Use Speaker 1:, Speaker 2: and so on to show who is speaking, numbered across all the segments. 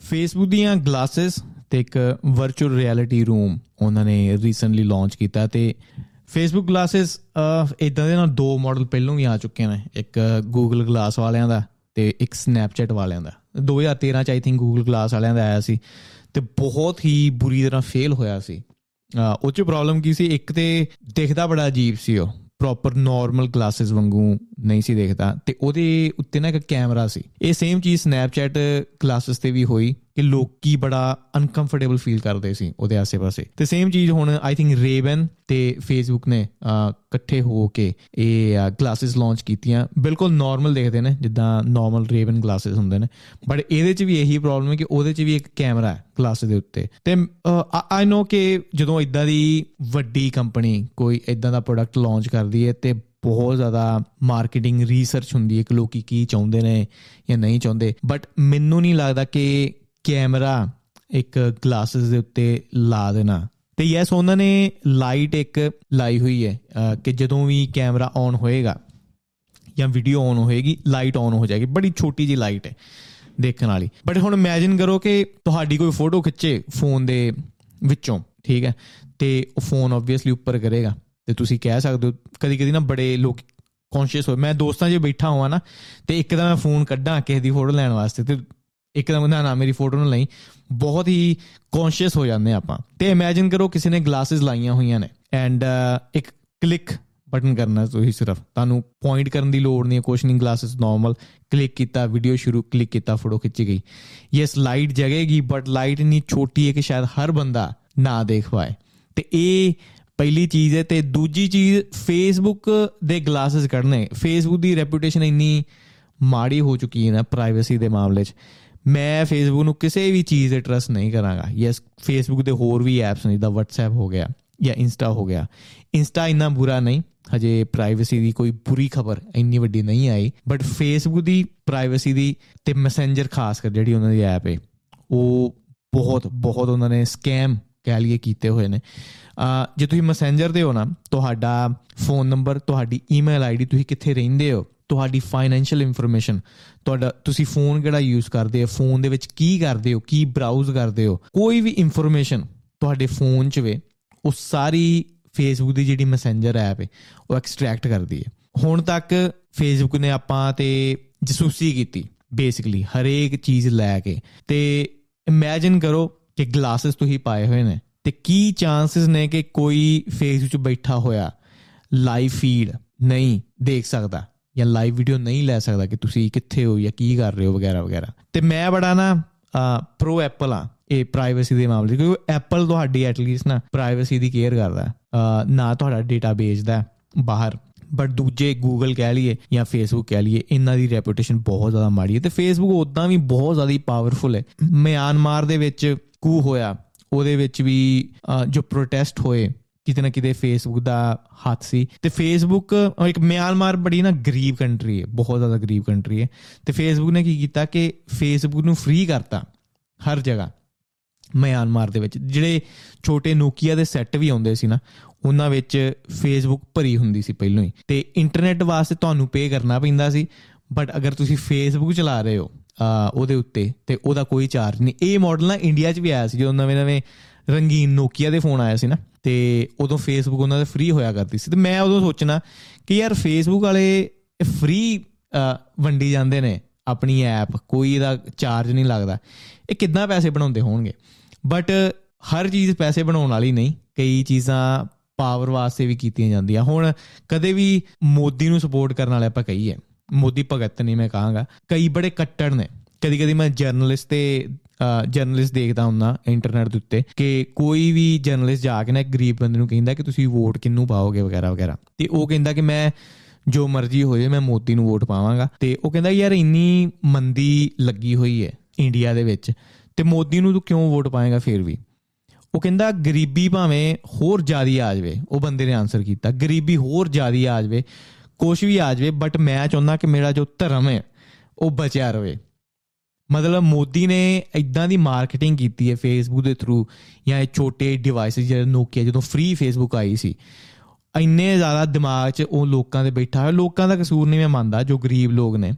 Speaker 1: Facebook ਦੀਆਂ glasses ਤੇ ਇੱਕ ਵਰਚੁਅਲ ਰਿਐਲਿਟੀ ਰੂਮ ਉਹਨਾਂ ਨੇ ਰੀਸੈਂਟਲੀ ਲਾਂਚ ਕੀਤਾ ਤੇ ਫੇਸਬੁੱਕ ਗਲਾਸਸ ਇਦਾਂ ਦੇ ਨਾਲ ਦੋ ਮਾਡਲ ਪਹਿਲਾਂ ਵੀ ਆ ਚੁੱਕੇ ਨੇ। ਇੱਕ ਗੂਗਲ ਗਲਾਸ ਵਾਲਿਆਂ ਦਾ ਤੇ ਇੱਕ ਸਨੈਪਚੈਟ ਵਾਲਿਆਂ ਦਾ। 2013 ਚ ਆਈ ਥਿੰਕ ਗੂਗਲ ਗਲਾਸ ਵਾਲਿਆਂ ਦਾ ਆਇਆ ਸੀ ਤੇ ਬਹੁਤ ਹੀ ਬੁਰੀ ਤਰ੍ਹਾਂ ਫੇਲ ਹੋਇਆ ਸੀ। ਅਹ, ਉਹ ਚ ਪ੍ਰੋਬਲਮ ਕੀ ਸੀ? ਇੱਕ ਤੇ ਦਿਖਦਾ ਬੜਾ ਅਜੀਬ ਸੀ ਉਹ। ਪ੍ਰੋਪਰ ਨਾਰਮਲ ਗਲਾਸਸ ਵਾਂਗੂ ਨਹੀਂ ਸੀ ਦਿਖਦਾ ਤੇ ਉਹਦੇ ਉੱਤੇ ਨਾ ਇੱਕ ਕੈਮਰਾ ਸੀ। ਇਹ ਸੇਮ ਚੀਜ਼ ਸਨੈਪਚੈਟ ਗਲਾਸਸ ਤੇ ਵੀ ਹੋਈ। ਕਿ ਲੋਕੀ ਬੜਾ ਅਨਕੰਫਰਟੇਬਲ ਫੀਲ ਕਰਦੇ ਸੀ ਉਹਦੇ ਆਸੇ-ਪਾਸੇ। ਤੇ ਸੇਮ ਚੀਜ਼ ਹੁਣ ਆਈ ਥਿੰਕ ਰੇਬਨ ਤੇ ਫੇਸਬੁੱਕ ਨੇ ਅਹ, ਇਕੱਠੇ ਹੋ ਕੇ ਇਹ ਗਲਾਸਸ ਲਾਂਚ ਕੀਤੀਆਂ। ਬਿਲਕੁਲ ਨਾਰਮਲ ਦਿਖਦੇ ਨੇ ਜਿੱਦਾਂ ਨਾਰਮਲ ਰੇਬਨ ਗਲਾਸਸ ਹੁੰਦੇ ਨੇ। ਬਟ ਇਹਦੇ 'ਚ ਵੀ ਇਹੀ ਪ੍ਰੋਬਲਮ ਹੈ ਕਿ ਉਹਦੇ 'ਚ ਵੀ ਇੱਕ ਕੈਮਰਾ ਹੈ ਗਲਾਸ ਦੇ ਉੱਤੇ। ਤੇ ਆਈ ਨੋ ਕਿ ਜਦੋਂ ਇਦਾਂ ਦੀ ਵੱਡੀ ਕੰਪਨੀ ਕੋਈ ਇਦਾਂ ਦਾ ਪ੍ਰੋਡਕਟ ਲਾਂਚ ਕਰਦੀ ਹੈ ਤੇ ਬਹੁਤ ਜ਼ਿਆਦਾ ਮਾਰਕੀਟਿੰਗ ਰਿਸਰਚ ਹੁੰਦੀ ਹੈ ਕਿ ਲੋਕੀ ਕੀ ਚਾਹੁੰਦੇ ਨੇ ਜਾਂ ਨਹੀਂ ਚਾਹੁੰਦੇ। ਬਟ ਮੈਨੂੰ ਨਹੀਂ ਲੱਗਦਾ ਕਿ ਕੈਮਰਾ ਇੱਕ ਗਲਾਸਸ ਦੇ ਉੱਤੇ ਲਾ ਦੇਣਾ। ਤੇ ਯੈਸ ਉਹਨਾਂ ਨੇ ਲਾਈਟ ਇੱਕ ਲਾਈ ਹੋਈ ਹੈ ਅਹ, ਕਿ ਜਦੋਂ ਵੀ ਕੈਮਰਾ ਔਨ ਹੋਏਗਾ ਜਾਂ ਵੀਡੀਓ ਔਨ ਹੋਏਗੀ ਲਾਈਟ ਔਨ ਹੋ ਜਾਏਗੀ। ਬੜੀ ਛੋਟੀ ਜੀ ਲਾਈਟ ਹੈ ਦੇਖਣ ਵਾਲੀ। ਬਟ ਹੁਣ ਇਮੇਜਿਨ ਕਰੋ ਕਿ ਤੁਹਾਡੀ ਕੋਈ ਫੋਟੋ ਖਿੱਚੇ ਫੋਨ ਦੇ ਵਿੱਚੋਂ ਠੀਕ ਹੈ? ਤੇ ਉਹ ਫੋਨ ਆਬਵੀਅਸਲੀ ਉੱਪਰ ਕਰੇਗਾ। ਤੇ ਤੁਸੀਂ ਕਹਿ ਸਕਦੇ ਹੋ ਕਦੀ ਕਦੀ ਨਾ ਬੜੇ ਲੋਕ ਕੌਨਸ਼ੀਅਸ ਹੋਏ ਮੈਂ ਦੋਸਤਾਂ 'ਚ ਬੈਠਾ ਹੋਵਾਂ ਨਾ ਤੇ ਇੱਕਦਮ ਮੈਂ ਫੋਨ ਕੱਢਾਂ ਕਿਸੇ ਦੀ ਫੋਟੋ ਲੈਣ ਵਾਸਤੇ ਤੇ ਇੱਕਦਮ ਨਾ ਨਾ, ਮੇਰੀ ਫੋਟੋ ਨਾ ਲਈ ਬਹੁਤ ਹੀ ਕੌਨਸ਼ੀਅਸ ਹੋ ਜਾਂਦੇ ਆਪਾਂ। ਤੇ ਇਮੇਜਿਨ ਕਰੋ ਕਿਸੇ ਨੇ ਗਲਾਸਸ ਲਾਈਆਂ ਹੋਈਆਂ ਨੇ ਐਂਡ ਇੱਕ ਕਲਿੱਕ ਬਟਨ ਕਰਨਾ ਤੁਸੀਂ ਸਿਰਫ। ਤੁਹਾਨੂੰ ਪੁਆਇੰਟ ਕਰਨ ਦੀ ਲੋੜ ਨਹੀਂ ਹੈ ਕੁਛ ਨਹੀਂ ਗਲਾਸਸ ਨਾਰਮਲ ਕਲਿੱਕ ਕੀਤਾ ਵੀਡੀਓ ਸ਼ੁਰੂ ਕਲਿੱਕ ਕੀਤਾ ਫੋਟੋ ਖਿੱਚੀ ਗਈ। ਯੈਸ ਲਾਈਟ ਜਗੇਗੀ ਬਟ ਲਾਈਟ ਇੰਨੀ ਛੋਟੀ ਹੈ ਕਿ ਸ਼ਾਇਦ ਹਰ ਬੰਦਾ ਨਾ ਦੇਖ ਪਾਏ। ਤੇ ਇਹ ਪਹਿਲੀ ਚੀਜ਼ ਹੈ ਤੇ ਦੂਜੀ ਚੀਜ਼ ਫੇਸਬੁੱਕ ਦੇ ਗਲਾਸਸ ਕੱਢਨੇ ਫੇਸਬੁੱਕ ਦੀ ਰੈਪਿਊਟੇਸ਼ਨ ਇੰਨੀ ਮਾੜੀ ਹੋ ਚੁੱਕੀ ਹੈ ਨਾ ਪ੍ਰਾਈਵੇਸੀ ਦੇ ਮਾਮਲੇ 'ਚ। ਮੈਂ ਫੇਸਬੁੱਕ ਨੂੰ ਕਿਸੇ ਵੀ ਚੀਜ਼ ਤੇ ਟਰਸਟ ਨਹੀਂ ਕਰਾਂਗਾ। ਯੈਸ ਫੇਸਬੁੱਕ ਦੇ ਹੋਰ ਵੀ ਐਪਸ ਨੇ, ਜਿੱਦਾਂ WhatsApp ਹੋ ਗਿਆ ਜਾਂ ਇੰਸਟਾ ਹੋ ਗਿਆ। ਇੰਸਟਾ ਇੰਨਾ ਬੁਰਾ ਨਹੀਂ, ਹਜੇ ਪ੍ਰਾਈਵੇਸੀ ਦੀ ਕੋਈ ਬੁਰੀ ਖਬਰ ਇੰਨੀ ਵੱਡੀ ਨਹੀਂ ਆਈ ਬਟ ਫੇਸਬੁੱਕ ਦੀ ਪ੍ਰਾਈਵੇਸੀ ਦੀ ਤੇ ਮੈਸੇਂਜਰ ਖਾਸ ਕਰ ਜਿਹੜੀ ਉਹਨਾਂ ਦੀ ਐਪ ਹੈ ਉਹ ਬਹੁਤ ਬਹੁਤ ਉਹਨਾਂ ਨੇ ਸਕੈਮ ਕਹਿ ਲਈਏ ਕੀਤੇ ਹੋਏ ਨੇ। ਅਹ ਜੇ ਤੁਸੀਂ ਮੈਸੇਂਜਰ ਤੇ ਹੋ ਨਾ, ਤੁਹਾਡਾ ਫੋਨ ਨੰਬਰ ਤੁਹਾਡੀ ਈਮੇਲ ਆਈਡੀ ਤੁਸੀਂ ਕਿੱਥੇ ਰਹਿੰਦੇ ਹੋ ਤੁਹਾਡੀ ਫਾਈਨੈਂਸ਼ੀਅਲ ਇਨਫੋਰਮੇਸ਼ਨ ਤੁਹਾਡਾ, ਤੁਸੀਂ ਫੋਨ ਕਿਹੜਾ ਯੂਜ਼ ਕਰਦੇ ਹੋ ਫੋਨ ਦੇ ਵਿੱਚ ਕੀ ਕਰਦੇ ਹੋ, ਕੀ ਬਰਾਊਜ਼ ਕਰਦੇ ਹੋ, ਕੋਈ ਵੀ ਇਨਫੋਰਮੇਸ਼ਨ ਤੁਹਾਡੇ ਫੋਨ 'ਚ ਵੇ, ਉਹ ਸਾਰੀ ਫੇਸਬੁੱਕ ਦੀ ਜਿਹੜੀ ਮੈਸੇਂਜਰ ਐਪ ਹੈ ਉਹ ਐਕਸਟ੍ਰੈਕਟ ਕਰਦੀ ਹੈ ਹੁਣ ਤੱਕ ਫੇਸਬੁੱਕ ਨੇ ਆਪਾਂ ਤੇ ਜਸੂਸੀ ਕੀਤੀ ਬੇਸਿਕਲੀ ਹਰੇਕ ਚੀਜ਼ ਲੈ ਕੇ। ਤੇ ਇਮੇਜਿਨ ਕਰੋ ਕਿ ਗਲਾਸਸ ਤੁਸੀਂ ਪਾਏ ਹੋਏ ਨੇ, ਤੇ ਕੀ ਚਾਂਸਸ ਨੇ ਕਿ ਕੋਈ ਫੇਸ ਵਿੱਚ ਬੈਠਾ ਹੋਇਆ ਲਾਈਵ ਫੀਡ ਨਹੀਂ ਦੇਖ ਸਕਦਾ। ਜਾਂ ਲਾਈਵ ਵੀਡੀਓ ਨਹੀਂ ਲੈ ਸਕਦਾ ਕਿ ਤੁਸੀਂ ਕਿੱਥੇ ਹੋ ਜਾਂ ਕੀ ਕਰ ਰਹੇ ਹੋ ਵਗੈਰਾ ਵਗੈਰਾ। ਤੇ ਮੈਂ ਬੜਾ ਨਾ ਪ੍ਰੋ ਐਪਲ ਆ ਇਹ ਪ੍ਰਾਈਵੇਸੀ ਦੇ ਮਾਮਲੇ 'ਚ, ਕਿਉਂਕਿ ਐਪਲ ਤੁਹਾਡੀ ਐਟਲੀਸਟ ਨਾ ਪ੍ਰਾਈਵੇਸੀ ਦੀ ਕੇਅਰ ਕਰਦਾ ਹੈ। ਅਹ, ਨਾ ਤੁਹਾਡਾ ਡਾਟਾ ਵੇਚਦਾ ਹੈ ਬਾਹਰ। ਬਟ ਦੂਜੇ ਗੂਗਲ ਕਹਿ ਲਈਏ ਜਾਂ ਫੇਸਬੁੱਕ ਕਹਿ ਲਈਏ ਇਹਨਾਂ ਦੀ ਰੈਪਿਊਟੇਸ਼ਨ ਬਹੁਤ ਜ਼ਿਆਦਾ ਮਾੜੀ ਹੈ। ਤੇ ਫੇਸਬੁੱਕ ਉਦਾਂ ਵੀ ਬਹੁਤ ਜ਼ਿਆਦਾ ਪਾਵਰਫੁਲ ਹੈ। ਮਿਆਂਮਾਰ ਦੇ ਵਿੱਚ ਕੂ ਹੋਇਆ ਉਹਦੇ ਵਿੱਚ ਵੀ ਅਹ, ਜੋ ਪ੍ਰੋਟੈਸਟ ਹੋਏ ਕਿਤੇ ਨਾ ਕਿਤੇ ਫੇਸਬੁੱਕ ਦਾ ਹੱਥ ਸੀ। ਤੇ ਫੇਸਬੁੱਕ ਅਹ, ਇੱਕ ਮਿਆਂਮਾਰ ਬੜੀ ਨਾ ਗਰੀਬ ਕੰਟਰੀ ਹੈ ਬਹੁਤ ਜ਼ਿਆਦਾ ਗਰੀਬ ਕੰਟਰੀ ਹੈ। ਤੇ ਫੇਸਬੁੱਕ ਨੇ ਕੀ ਕੀਤਾ ਕਿ ਫੇਸਬੁੱਕ ਨੂੰ ਫ੍ਰੀ ਕਰਤਾ ਹਰ ਜਗ੍ਹਾ ਮਿਆਂਮਾਰ ਦੇ ਵਿੱਚ। ਜਿਹੜੇ ਛੋਟੇ ਨੋਕੀਆ ਦੇ ਸੈੱਟ ਵੀ ਆਉਂਦੇ ਸੀ ਨਾ ਉਹਨਾਂ ਵਿੱਚ ਫੇਸਬੁੱਕ ਭਰੀ ਹੁੰਦੀ ਸੀ ਪਹਿਲਾਂ ਹੀ। ਤੇ ਇੰਟਰਨੈਟ ਵਾਸਤੇ ਤੁਹਾਨੂੰ ਪੇ ਕਰਨਾ ਪੈਂਦਾ ਸੀ ਬਟ ਅਗਰ ਤੁਸੀਂ ਫੇਸਬੁੱਕ ਚਲਾ ਰਹੇ ਹੋ ਅਹ ਉਹਦੇ ਉੱਤੇ ਤੇ ਉਹਦਾ ਕੋਈ ਚਾਰਜ ਨਹੀਂ। ਇਹ ਮਾਡਲ ਨਾ ਇੰਡੀਆ 'ਚ ਵੀ ਆਇਆ ਸੀ ਜਦੋਂ ਨਵੇਂ ਨਵੇਂ ਰੰਗੀਨ ਨੋਕੀਆ ਦੇ ਫੋਨ ਆਇਆ ਸੀ ਨਾ। ਤੇ ਉਦੋਂ ਫੇਸਬੁੱਕ ਉਹਨਾਂ ਦੇ ਫ੍ਰੀ ਹੋਇਆ ਕਰਦੀ ਸੀ ਤੇ ਮੈਂ ਉਦੋਂ ਸੋਚਣਾ ਕਿ ਯਾਰ ਫੇਸਬੁੱਕ ਵਾਲੇ ਫ੍ਰੀ ਵੰਡੀ ਜਾਂਦੇ ਨੇ ਆਪਣੀ ਐਪ ਕੋਈ ਇਹਦਾ ਚਾਰਜ ਨਹੀਂ ਲੱਗਦਾ। ਇਹ ਕਿੱਦਾਂ ਪੈਸੇ ਬਣਾਉਂਦੇ ਹੋਣਗੇ? ਬਟ ਹਰ ਚੀਜ਼ ਪੈਸੇ ਬਣਾਉਣ ਵਾਲੀ ਨਹੀਂ, ਕਈ ਚੀਜ਼ਾਂ ਪਾਵਰ ਵਾਸਤੇ ਵੀ ਕੀਤੀਆਂ ਜਾਂਦੀਆਂ। ਹੁਣ ਕਦੇ ਵੀ ਮੋਦੀ ਨੂੰ ਸਪੋਰਟ ਕਰਨ ਵਾਲੇ ਆਪਾਂ ਕਹੀਏ, ਮੋਦੀ ਭਗਤ ਨਹੀਂ ਮੈਂ ਕਹਾਂਗਾ, ਕਈ ਬੜੇ ਕੱਟੜ ਨੇ। ਕਦੀ ਕਦੀ ਮੈਂ ਜਰਨਲਿਸਟ ਤੇ ਜਰਨਲਿਸਟ ਦੇਖਦਾ ਹੁੰਨਾ ਇੰਟਰਨੈਟ ਦੇ ਉੱਤੇ ਕਿ ਕੋਈ ਵੀ ਜਰਨਲਿਸਟ ਜਾ ਕੇ ਨਾ ਇੱਕ ਗਰੀਬ ਬੰਦੇ ਨੂੰ ਕਹਿੰਦਾ ਕਿ ਤੁਸੀਂ ਵੋਟ ਕਿੰਨੂੰ ਪਾਓਗੇ ਵਗੈਰਾ ਵਗੈਰਾ। ਤੇ ਉਹ ਕਹਿੰਦਾ ਕਿ ਮੈਂ ਜੋ ਮਰਜ਼ੀ ਹੋ ਜਾਏ ਮੈਂ ਮੋਦੀ ਨੂੰ ਵੋਟ ਪਾਵਾਂਗਾ। ਤੇ ਉਹ ਕਹਿੰਦਾ, ਯਾਰ, ਇੰਨੀ ਮੰਦੀ ਲੱਗੀ ਹੋਈ ਹੈ ਇੰਡੀਆ ਦੇ ਵਿੱਚ, ਤੇ ਮੋਦੀ ਨੂੰ ਤੂੰ ਕਿਉਂ ਵੋਟ ਪਾਏਗਾ ਫਿਰ ਵੀ? ਉਹ ਕਹਿੰਦਾ, ਗਰੀਬੀ ਭਾਵੇਂ ਹੋਰ ਜ਼ਿਆਦੀ ਆ ਜਾਵੇ, ਉਹ ਬੰਦੇ ਨੇ ਆਨਸਰ ਕੀਤਾ, ਗਰੀਬੀ ਹੋਰ ਜ਼ਿਆਦੀ ਆ ਜਾਵੇ, ਕੁਛ ਵੀ ਆ ਜਾਵੇ ਬਟ ਮੈਂ ਚਾਹੁੰਦਾ ਕਿ ਮੇਰਾ ਜੋ ਧਰਮ ਹੈ, ਉਹ ਬਚਿਆ ਰਵੇ। ਮਤਲਬ ਮੋਦੀ ਨੇ ਇਦਾਂ ਦੀ ਮਾਰਕੀਟਿੰਗ ਕੀਤੀ ਹੈ ਫੇਸਬੁੱਕ ਦੇ ਥਰੂ ਜਾਂ ਇਹ ਛੋਟੇ ਡਿਵਾਈਸਿਸ ਜਿਹੜੇ ਨੋਕੀਆ ਜਦੋਂ ਫ੍ਰੀ ਫੇਸਬੁੱਕ ਆਈ ਸੀ, ਇੰਨੇ ਜ਼ਿਆਦਾ ਦਿਮਾਗ 'ਚ ਉਹ ਲੋਕਾਂ ਦੇ ਬੈਠਾ ਹੋਇਆ। ਲੋਕਾਂ ਦਾ ਕਸੂਰ ਨਹੀਂ ਮੈਂ ਮੰਨਦਾ, ਜੋ ਗਰੀਬ ਲੋਕ ਨੇ।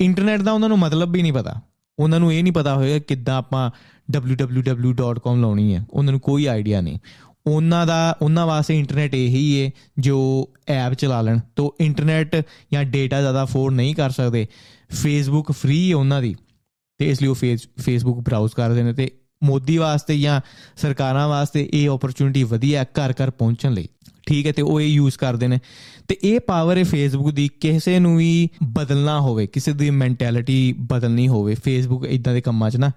Speaker 1: ਇੰਟਰਨੈਟ ਦਾ ਉਹਨਾਂ ਨੂੰ ਮਤਲਬ ਵੀ ਨਹੀਂ ਪਤਾ। ਉਹਨਾਂ ਨੂੰ ਇਹ ਨਹੀਂ ਪਤਾ ਹੋਏਗਾ ਕਿੱਦਾਂ ਆਪਾਂ www.com ਲਾਉਣੀ ਹੈ। ਉਹਨਾਂ ਨੂੰ ਕੋਈ ਆਈਡੀਆ ਨਹੀਂ। ਉਹਨਾਂ ਦਾ, ਉਹਨਾਂ ਵਾਸਤੇ ਇੰਟਰਨੈਟ ਇਹੀ ਹੈ ਜੋ ਐਪ ਚਲਾ ਲੈਣ। ਤੋਂ ਇੰਟਰਨੈਟ ਜਾਂ ਡੇਟਾ ਜ਼ਿਆਦਾ ਅਫੋਰਡ ਨਹੀਂ ਕਰ ਸਕਦੇ। ਫੇਸਬੁੱਕ ਫ੍ਰੀ ਹੈ ਉਹਨਾਂ ਦੀ। ਤੇ ਇਸ ਲਈ ਉਹ ਫੇਸ ਫੇਸਬੁੱਕ ਬਰਾਊਜ਼ ਕਰਦੇ ਨੇ ਤੇ ਮੋਦੀ ਵਾਸਤੇ ਜਾਂ ਸਰਕਾਰਾਂ ਵਾਸਤੇ ਇਹ ਓਪਰਚੁਨਿਟੀ ਵਧੀਆ ਹੈ ਘਰ ਘਰ ਪਹੁੰਚਣ ਲਈ। ਠੀਕ ਹੈ, ਤੇ ਉਹ ਇਹ ਯੂਜ਼ ਕਰਦੇ ਨੇ। ਤੇ ਇਹ ਪਾਵਰ ਹੈ ਫੇਸਬੁੱਕ ਦੀ, ਕਿਸੇ ਨੂੰ ਵੀ ਬਦਲਣਾ ਹੋਵੇ, ਕਿਸੇ ਦੀ ਮੈਂਟੈਲਿਟੀ ਬਦਲਣੀ ਹੋਵੇ ਫੇਸਬੁੱਕ ਇਦਾਂ ਦੇ ਕੰਮਾਂ 'ਚ ਨਾ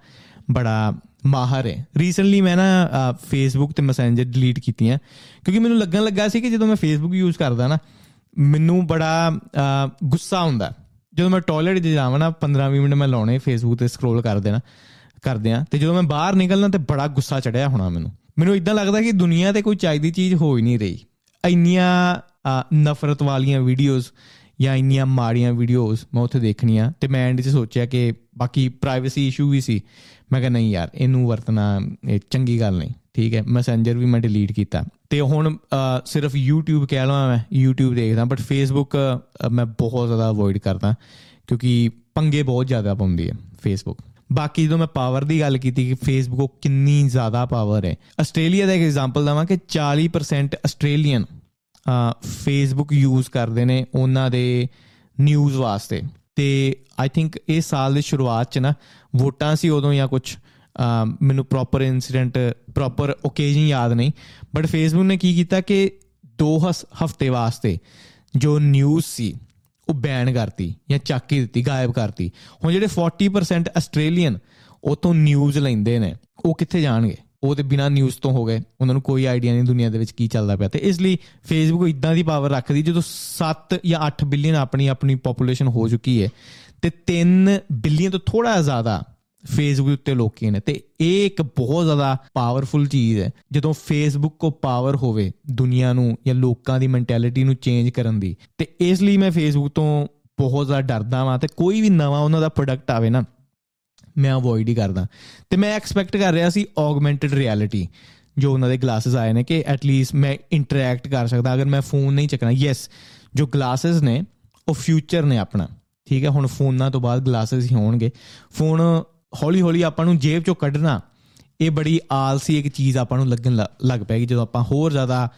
Speaker 1: ਬੜਾ ਮਾਹਰ ਹੈ। ਰੀਸੈਂਟਲੀ ਮੈਂ ਨਾ ਫੇਸਬੁੱਕ ਤੇ ਮੈਸੇਂਜਰ ਡਿਲੀਟ ਕੀਤੀਆਂ। ਕਿਉਂਕਿ ਮੈਨੂੰ ਲੱਗਣ ਲੱਗਾ ਸੀ ਕਿ ਜਦੋਂ ਮੈਂ ਫੇਸਬੁੱਕ ਯੂਜ਼ ਕਰਦਾ ਨਾ, ਮੈਨੂੰ ਬੜਾ ਗੁੱਸਾ ਹੁੰਦਾ ਜਦੋਂ ਮੈਂ ਟਾਇਲਟ 'ਚ ਜਾਵਾਂ ਨਾ 15-20 ਮਿੰਟ ਮੈਂ ਲਾਉਣੇ ਫੇਸਬੁੱਕ ਤੇ ਸਕਰੋਲ ਕਰ ਦੇਣਾ, ਕਰਦੇ ਆ ਤੇ ਜਦੋਂ ਮੈਂ ਬਾਹਰ ਨਿਕਲਣਾ ਤੇ ਬੜਾ ਗੁੱਸਾ ਚੜਿਆ ਹੋਣਾ ਮੈਨੂੰ। ਮੈਨੂੰ ਇਦਾਂ ਲੱਗਦਾ ਕਿ ਦੁਨੀਆ ਤੇ ਕੋਈ ਚਾਹੀਦੀ ਚੀਜ਼ ਹੋ ਹੀ ਨਹੀਂ ਰਹੀ। ਇੰਨੀਆਂ ਨਫ਼ਰਤ ਵਾਲੀਆਂ ਵੀਡੀਓਜ਼ ਜਾਂ ਇੰਨੀਆਂ ਮਾੜੀਆਂ ਵੀਡੀਓਜ਼ ਮੈਂ ਉੱਥੇ ਦੇਖਣੀਆਂ ਤੇ ਮੈਂ ਐਂਡ 'ਚ ਸੋਚਿਆ ਕਿ ਬਾਕੀ ਪ੍ਰਾਈਵੇਸੀ ਇਸ਼ੂ ਵੀ ਸੀ। ਮੈਂ ਕਿਹਾ ਨਹੀਂ ਯਾਰ, ਇਹਨੂੰ ਵਰਤਣਾ ਇਹ ਚੰਗੀ ਗੱਲ ਨਹੀਂ। ਠੀਕ ਹੈ ਮੈਸੇਂਜਰ ਵੀ ਮੈਂ ਡਿਲੀਟ ਕੀਤਾ। ਤੇ ਹੁਣ ਸਿਰਫ YouTube ਕਹਿ ਲਵਾਂ ਮੈਂ, YouTube ਦੇਖਦਾ ਬਟ Facebook ਮੈਂ ਬਹੁਤ ਜ਼ਿਆਦਾ ਅਵੋਇਡ ਕਰਦਾ ਕਿਉਂਕਿ ਪੰਗੇ ਬਹੁਤ ਜ਼ਿਆਦਾ ਪਾਉਂਦੀ ਹੈ Facebook ਬਾਕੀ ਜਦੋਂ ਮੈਂ ਪਾਵਰ ਦੀ ਗੱਲ ਕੀਤੀ ਕਿ ਫੇਸਬੁੱਕ ਕੋ ਕਿੰਨੀ ਜ਼ਿਆਦਾ ਪਾਵਰ ਹੈ। ਆਸਟ੍ਰੇਲੀਆ ਦਾ ਇੱਕ ਐਗਜ਼ਾਮਪਲ ਦਵਾਂ ਕਿ 40% ਆਸਟ੍ਰੇਲੀਅਨ ਫੇਸਬੁੱਕ ਯੂਜ਼ ਕਰਦੇ ਨੇ ਉਹਨਾਂ ਦੇ ਨਿਊਜ਼ ਵਾਸਤੇ। ਤੇ ਆਈ ਥਿੰਕ ਇਹ ਸਾਲ ਦੀ ਸ਼ੁਰੂਆਤ ਚ ਨਾ, ਵੋਟਾਂ ਸੀ ਉਦੋਂ ਜਾਂ ਕੁਝ ਮੈਨੂੰ ਪ੍ਰੋਪਰ ਇਨਸੀਡੈਂਟ ਪ੍ਰੋਪਰ ਓਕੇਜਨ ਯਾਦ ਨਹੀਂ। ਬਟ ਫੇਸਬੁੱਕ ਨੇ ਕੀ ਕੀਤਾ ਕਿ ਦੋ ਹਫ਼ਤੇ ਵਾਸਤੇ ਜੋ ਨਿਊਜ਼ ਸੀ, ਉਹ ਬੈਨ ਕਰਤੀ ਜਾਂ ਚੱਕ ਹੀ ਦਿੱਤੀ, ਗਾਇਬ ਕਰਤੀ। ਹੁਣ ਜਿਹੜੇ 40% ਆਸਟ੍ਰੇਲੀਅਨ ਉਤੋਂ ਨਿਊਜ਼ ਲੈਂਦੇ ਨੇ, ਉਹ ਕਿੱਥੇ ਜਾਣਗੇ? ਉਹ ਤੇ ਬਿਨਾ ਨਿਊਜ਼ ਤੋਂ ਹੋ ਗਏ। ਉਹਨਾਂ ਨੂੰ ਕੋਈ ਆਈਡੀਆ ਨਹੀਂ ਦੁਨੀਆ ਦੇ ਵਿੱਚ ਕੀ ਚੱਲਦਾ ਪਿਆ। ਤੇ ਇਸ ਲਈ ਫੇਸਬੁੱਕ ਇਦਾਂ ਦੀ ਪਾਵਰ ਰੱਖਦੀ ਜਦੋਂ 7 ਜਾਂ 8 ਬਿਲੀਅਨ ਆਪਣੀ ਆਪਣੀ ਪੋਪੂਲੇਸ਼ਨ ਹੋ ਚੁੱਕੀ ਹੈ, ਤੇ 3 ਬਿਲੀਅਨ ਤੋਂ ਥੋੜਾ ਜ਼ਿਆਦਾ ਫੇਸਬੁੱਕ ਉੱਤੇ ਲੋਕੀ ਨੇ। ਤੇ ਇਹ ਇੱਕ ਬਹੁਤ ਜ਼ਿਆਦਾ ਪਾਵਰਫੁਲ ਚੀਜ਼ ਹੈ। ਜਦੋਂ ਫੇਸਬੁੱਕ ਕੋ ਪਾਵਰ ਹੋਵੇ ਦੁਨੀਆ ਨੂੰ ਜਾਂ ਲੋਕਾਂ ਦੀ ਮੈਂਟੈਲਿਟੀ ਨੂੰ ਚੇਂਜ ਕਰਨ ਦੀ, ਤੇ ਇਸ ਲਈ ਮੈਂ ਫੇਸਬੁੱਕ ਤੋਂ ਬਹੁਤ ਜ਼ਿਆਦਾ ਡਰਦਾ ਵਾਂ। ਤੇ ਕੋਈ ਵੀ ਨਵਾਂ ਉਹਨਾਂ ਦਾ ਪ੍ਰੋਡਕਟ ਆਵੇ ਨਾ ਮੈਂ ਅਵੋਇਡ ਹੀ ਕਰਦਾ। ਤੇ ਮੈਂ ਐਕਸਪੈਕਟ ਕਰ ਰਿਹਾ ਸੀ ਔਗਮੈਂਟਡ ਰਿਐਲਿਟੀ ਜੋ ਉਹਨਾਂ ਦੇ ਗਲਾਸਸ ਆਏ ਨੇ ਕਿ ਐਟ ਲੀਸਟ ਮੈਂ ਇੰਟਰੈਕਟ ਕਰ ਸਕਦਾ, ਅਗਰ ਮੈਂ ਫੋਨ ਨਹੀਂ ਚੱਕਣਾ। ਯੈਸ ਜੋ ਗਲਾਸਸ ਨੇ, ਉਹ ਫਿਊਚਰ ਨੇ ਆਪਣਾ। ਠੀਕ ਹੈ, ਹੁਣ ਫੋਨਾਂ ਤੋਂ ਬਾਅਦ ਗਲਾਸਸ ਹੀ ਹੋਣਗੇ। ਫੋਨ ਹੌਲੀ ਹੌਲੀ ਆਪਾਂ ਨੂੰ ਜੇਬ ਚੋਂ ਕੱਢਣਾ ਇਹ ਬੜੀ ਆਲਸੀ ਇੱਕ ਚੀਜ਼ ਆਪਾਂ ਨੂੰ ਲੱਗਣ ਲੱਗ ਪੈਗੀ ਜਦੋਂ ਆਪਾਂ ਹੋਰ ਜ਼ਿਆਦਾ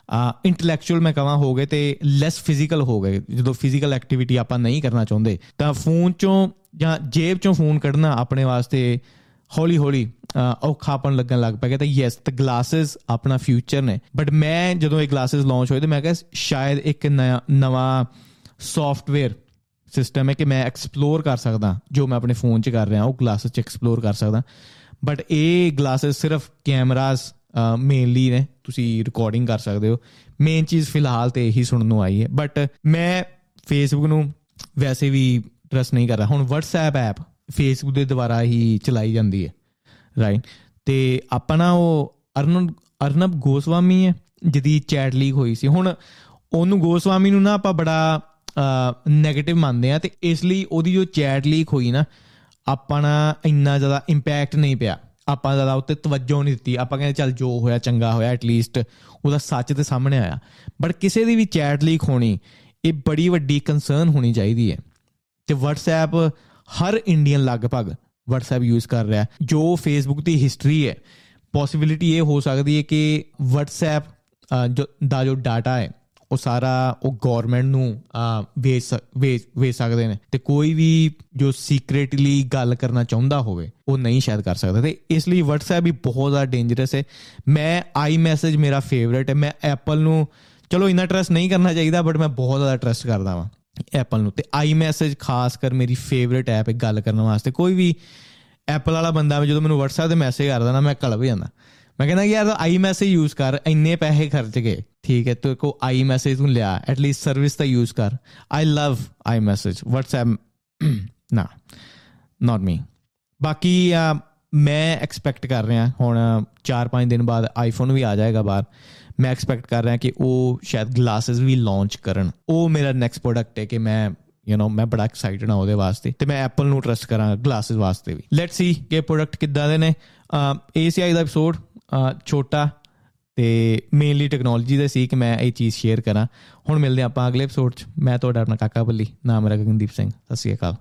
Speaker 1: ਇੰਟੈਲੈਕਚੁਅਲ ਮੈਂ ਕਹਾਂ ਹੋ ਗਏ ਤੇ ਲੈਸ ਫਿਜ਼ੀਕਲ ਹੋ ਗਏ। ਜਦੋਂ ਫਿਜ਼ੀਕਲ ਐਕਟੀਵਿਟੀ ਆਪਾਂ ਨਹੀਂ ਕਰਨਾ ਚਾਹੁੰਦੇ, ਤਾਂ ਫੋਨ ਚੋਂ ਜਾਂ ਜੇਬ ਚੋਂ ਫੋਨ ਕੱਢਣਾ ਆਪਣੇ ਵਾਸਤੇ ਹੌਲੀ ਹੌਲੀ ਔਖਾਪਣ ਲੱਗਣ ਲੱਗ ਪਿਆ ਤੇ ਯੈਸ ਤੇ ਗਲਾਸਸ ਆਪਣਾ ਫਿਊਚਰ ਨੇ। ਬਟ ਮੈਂ ਜਦੋਂ ਇਹ ਗਲਾਸਸ ਲਾਂਚ ਹੋਏ ਤੇ ਮੈਂ ਕਿਹਾ ਸ਼ਾਇਦ ਇੱਕ ਨਵਾਂ ਸੌਫਟਵੇਅਰ ਸਿਸਟਮ ਹੈ ਕਿ ਮੈਂ ਐਕਸਪਲੋਰ ਕਰ ਸਕਦਾ, ਜੋ ਮੈਂ ਆਪਣੇ ਫੋਨ 'ਚ ਕਰ ਰਿਹਾ, ਉਹ ਗਲਾਸਸ 'ਚ ਐਕਸਪਲੋਰ ਕਰ ਸਕਦਾ। ਬਟ ਇਹ ਗਲਾਸਸ ਸਿਰਫ ਕੈਮਰਾਸ ਮੇਨਲੀ ਨੇ ਤੁਸੀਂ ਰਿਕਾਰਡਿੰਗ ਕਰ ਸਕਦੇ ਹੋ ਮੇਨ ਚੀਜ਼ ਫਿਲਹਾਲ ਤੇ ਇਹੀ ਸੁਣਨ ਨੂੰ ਆਈ ਹੈ ਬਟ ਮੈਂ ਫੇਸਬੁੱਕ ਨੂੰ ਵੈਸੇ ਵੀ ਟਰਸਟ ਨਹੀਂ ਕਰ ਰਿਹਾ ਹੁਣ WhatsApp ਐਪ ਫੇਸਬੁੱਕ ਦੇ ਦੁਆਰਾ ਹੀ ਚਲਾਈ ਜਾਂਦੀ ਹੈ ਰਾਈਟ ਤੇ ਆਪਣਾ ਉਹ ਅਰਨਬ ਅਰਨਬ ਗੋਸਵਾਮੀ ਹੈ ਜਿਹਦੀ ਚੈਟ ਲੀਕ ਹੋਈ ਸੀ ਹੁਣ ਉਹਨੂੰ ਗੋਸਵਾਮੀ ਨੂੰ ਨਾ ਆਪਾਂ ਬੜਾ ਨੈਗੇਟਿਵ ਮੰਨਦੇ ਆ ਤੇ ਇਸ ਲਈ ਉਹਦੀ ਜੋ ਚੈਟ ਲੀਕ ਹੋਈ ਨਾ ਆਪਾਂ ਨਾ ਇੰਨਾ ਜ਼ਿਆਦਾ ਇੰਪੈਕਟ ਨਹੀਂ ਪਿਆ। ਆਪਾਂ ਜ਼ਿਆਦਾ ਉੱਤੇ ਤਵੱਜੋ ਨਹੀਂ ਦਿੱਤੀ। ਆਪਾਂ ਕਹਿੰਦੇ ਚੱਲ ਜੋ ਹੋਇਆ, ਚੰਗਾ ਹੋਇਆ ਐਟ ਲੀਸਟ ਉਹਦਾ ਸੱਚ ਤੇ ਸਾਹਮਣੇ ਆਇਆ। ਬਟ ਕਿਸੇ ਦੀ ਵੀ ਚੈਟ ਲੀਕ ਹੋਣੀ, ਇਹ ਬੜੀ ਵੱਡੀ ਕਨਸਰਨ ਹੋਣੀ ਚਾਹੀਦੀ ਹੈ। ਤੇ WhatsApp ਹਰ ਇੰਡੀਅਨ ਲਗਭਗ WhatsApp ਯੂਜ਼ ਕਰ ਰਿਹਾ ਜੋ Facebook ਦੀ ਹਿਸਟਰੀ ਹੈ ਪੋਸਿਬਿਲਿਟੀ ਇਹ ਹੋ ਸਕਦੀ ਹੈ ਕਿ WhatsApp ਜੋ, ਦਾ ਜੋ ਡਾਟਾ ਹੈ ਉਹ ਸਾਰਾ ਉਹ ਗਵਰਨਮੈਂਟ ਨੂੰ ਵੇਚ ਵੇਚ ਸਕਦੇ ਨੇ। ਤੇ ਕੋਈ ਵੀ ਜੋ ਸੀਕ੍ਰੀਟਲੀ ਗੱਲ ਕਰਨਾ ਚਾਹੁੰਦਾ ਹੋਵੇ, ਉਹ ਨਹੀਂ ਸ਼ਾਇਦ ਕਰ ਸਕਦਾ। ਤੇ ਇਸ ਲਈ WhatsApp ਵੀ ਬਹੁਤ ਜ਼ਿਆਦਾ ਡੇਂਜਰਸ ਹੈ। ਮੈਂ ਆਈ ਮੈਸੇਜ ਮੇਰਾ ਫੇਵਰਿਟ ਹੈ। ਮੈਂ ਐਪਲ ਨੂੰ, ਚਲੋ ਇਨਾ ਟਰਸਟ ਨਹੀਂ ਕਰਨਾ ਚਾਹੀਦਾ ਬਟ ਮੈਂ ਬਹੁਤ ਜ਼ਿਆਦਾ ਟਰਸਟ ਕਰਦਾ ਵਾਂ ਐਪਲ ਨੂੰ। ਤੇ ਆਈ ਮੈਸੇਜ ਖਾਸ ਕਰ ਮੇਰੀ ਫੇਵਰਿਟ ਐਪ ਹੈ ਗੱਲ ਕਰਨ ਵਾਸਤੇ। ਕੋਈ ਵੀ ਐਪਲ ਵਾਲਾ ਬੰਦਾ ਜਦੋਂ ਮੈਨੂੰ WhatsApp ਤੇ ਮੈਸੇਜ ਕਰਦਾ ਨਾ, ਮੈਂ ਕਲਪ ਜਾਂਦਾ। ਮੈਂ ਕਹਿੰਦਾ ਯਾਰ, ਆਈ ਮੈਸੇਜ ਯੂਜ਼ ਕਰ, ਇੰਨੇ ਪੈਸੇ ਖਰਚ ਕੇ ਠੀਕ ਹੈ ਤੋ ਕੋ ਆਈ ਮੈਸੇਜ ਨੂੰ ਲਿਆ ਐਟ ਲੀਸਟ ਸਰਵਿਸ ਤਾਂ ਯੂਜ਼ ਕਰ। I love iMessage, WhatsApp, ਨਾ ਨਾਟ ਮੀ ਬਾਕੀ ਮੈਂ ਐਕਸਪੈਕਟ ਕਰ ਰਿਹਾ, ਹੁਣ 4-5 ਦਿਨ ਬਾਅਦ ਆਈਫੋਨ ਵੀ ਆ ਜਾਏਗਾ ਬਾਹਰ। ਮੈਂ ਐਕਸਪੈਕਟ ਕਰ ਰਿਹਾ ਕਿ ਉਹ ਸ਼ਾਇਦ ਗਲਾਸਸ ਵੀ ਲਾਂਚ ਕਰਨ। ਉਹ ਮੇਰਾ ਨੈਕਸਟ ਪ੍ਰੋਡਕਟ ਹੈ ਕਿ ਮੈਂ ਯੂ نو ਮੈਂ ਬੜਾ ਐਕਸਾਈਟਡ ਹਾਂ ਉਹਦੇ ਵਾਸਤੇ ਤੇ ਮੈਂ ਐਪਲ ਨੂੰ ਟਰਸਟ ਕਰਾਂਗਾ ਗਲਾਸਸ ਵਾਸਤੇ ਵੀ। ਲੈਟਸ ਸੀ ਕਿ ਪ੍ਰੋਡਕਟ ਕਿੱਦਾਂ ਦੇ ਨੇ। ਏਸੀਆਈ ਦਾ ਐਪੀਸੋਡ ਛੋਟਾ ਤੇ ਮੇਨਲੀ ਟੈਕਨੋਲੋਜੀ ਦਾ ਸੀ ਕਿ ਮੈਂ ਇਹ ਚੀਜ਼ ਸ਼ੇਅਰ ਕਰਾਂ। ਹੁਣ ਮਿਲਦੇ ਆਪਾਂ ਅਗਲੇ ਐਪੀਸੋਡ 'ਚ। ਮੈਂ ਤੁਹਾਡਾ ਆਪਣਾ ਕਾਕਾ ਬੱਲੀ, ਨਾਮ ਮੇਰਾ ਗਗਨਦੀਪ ਸਿੰਘ। ਸਤਿ ਸ਼੍ਰੀ ਅਕਾਲ।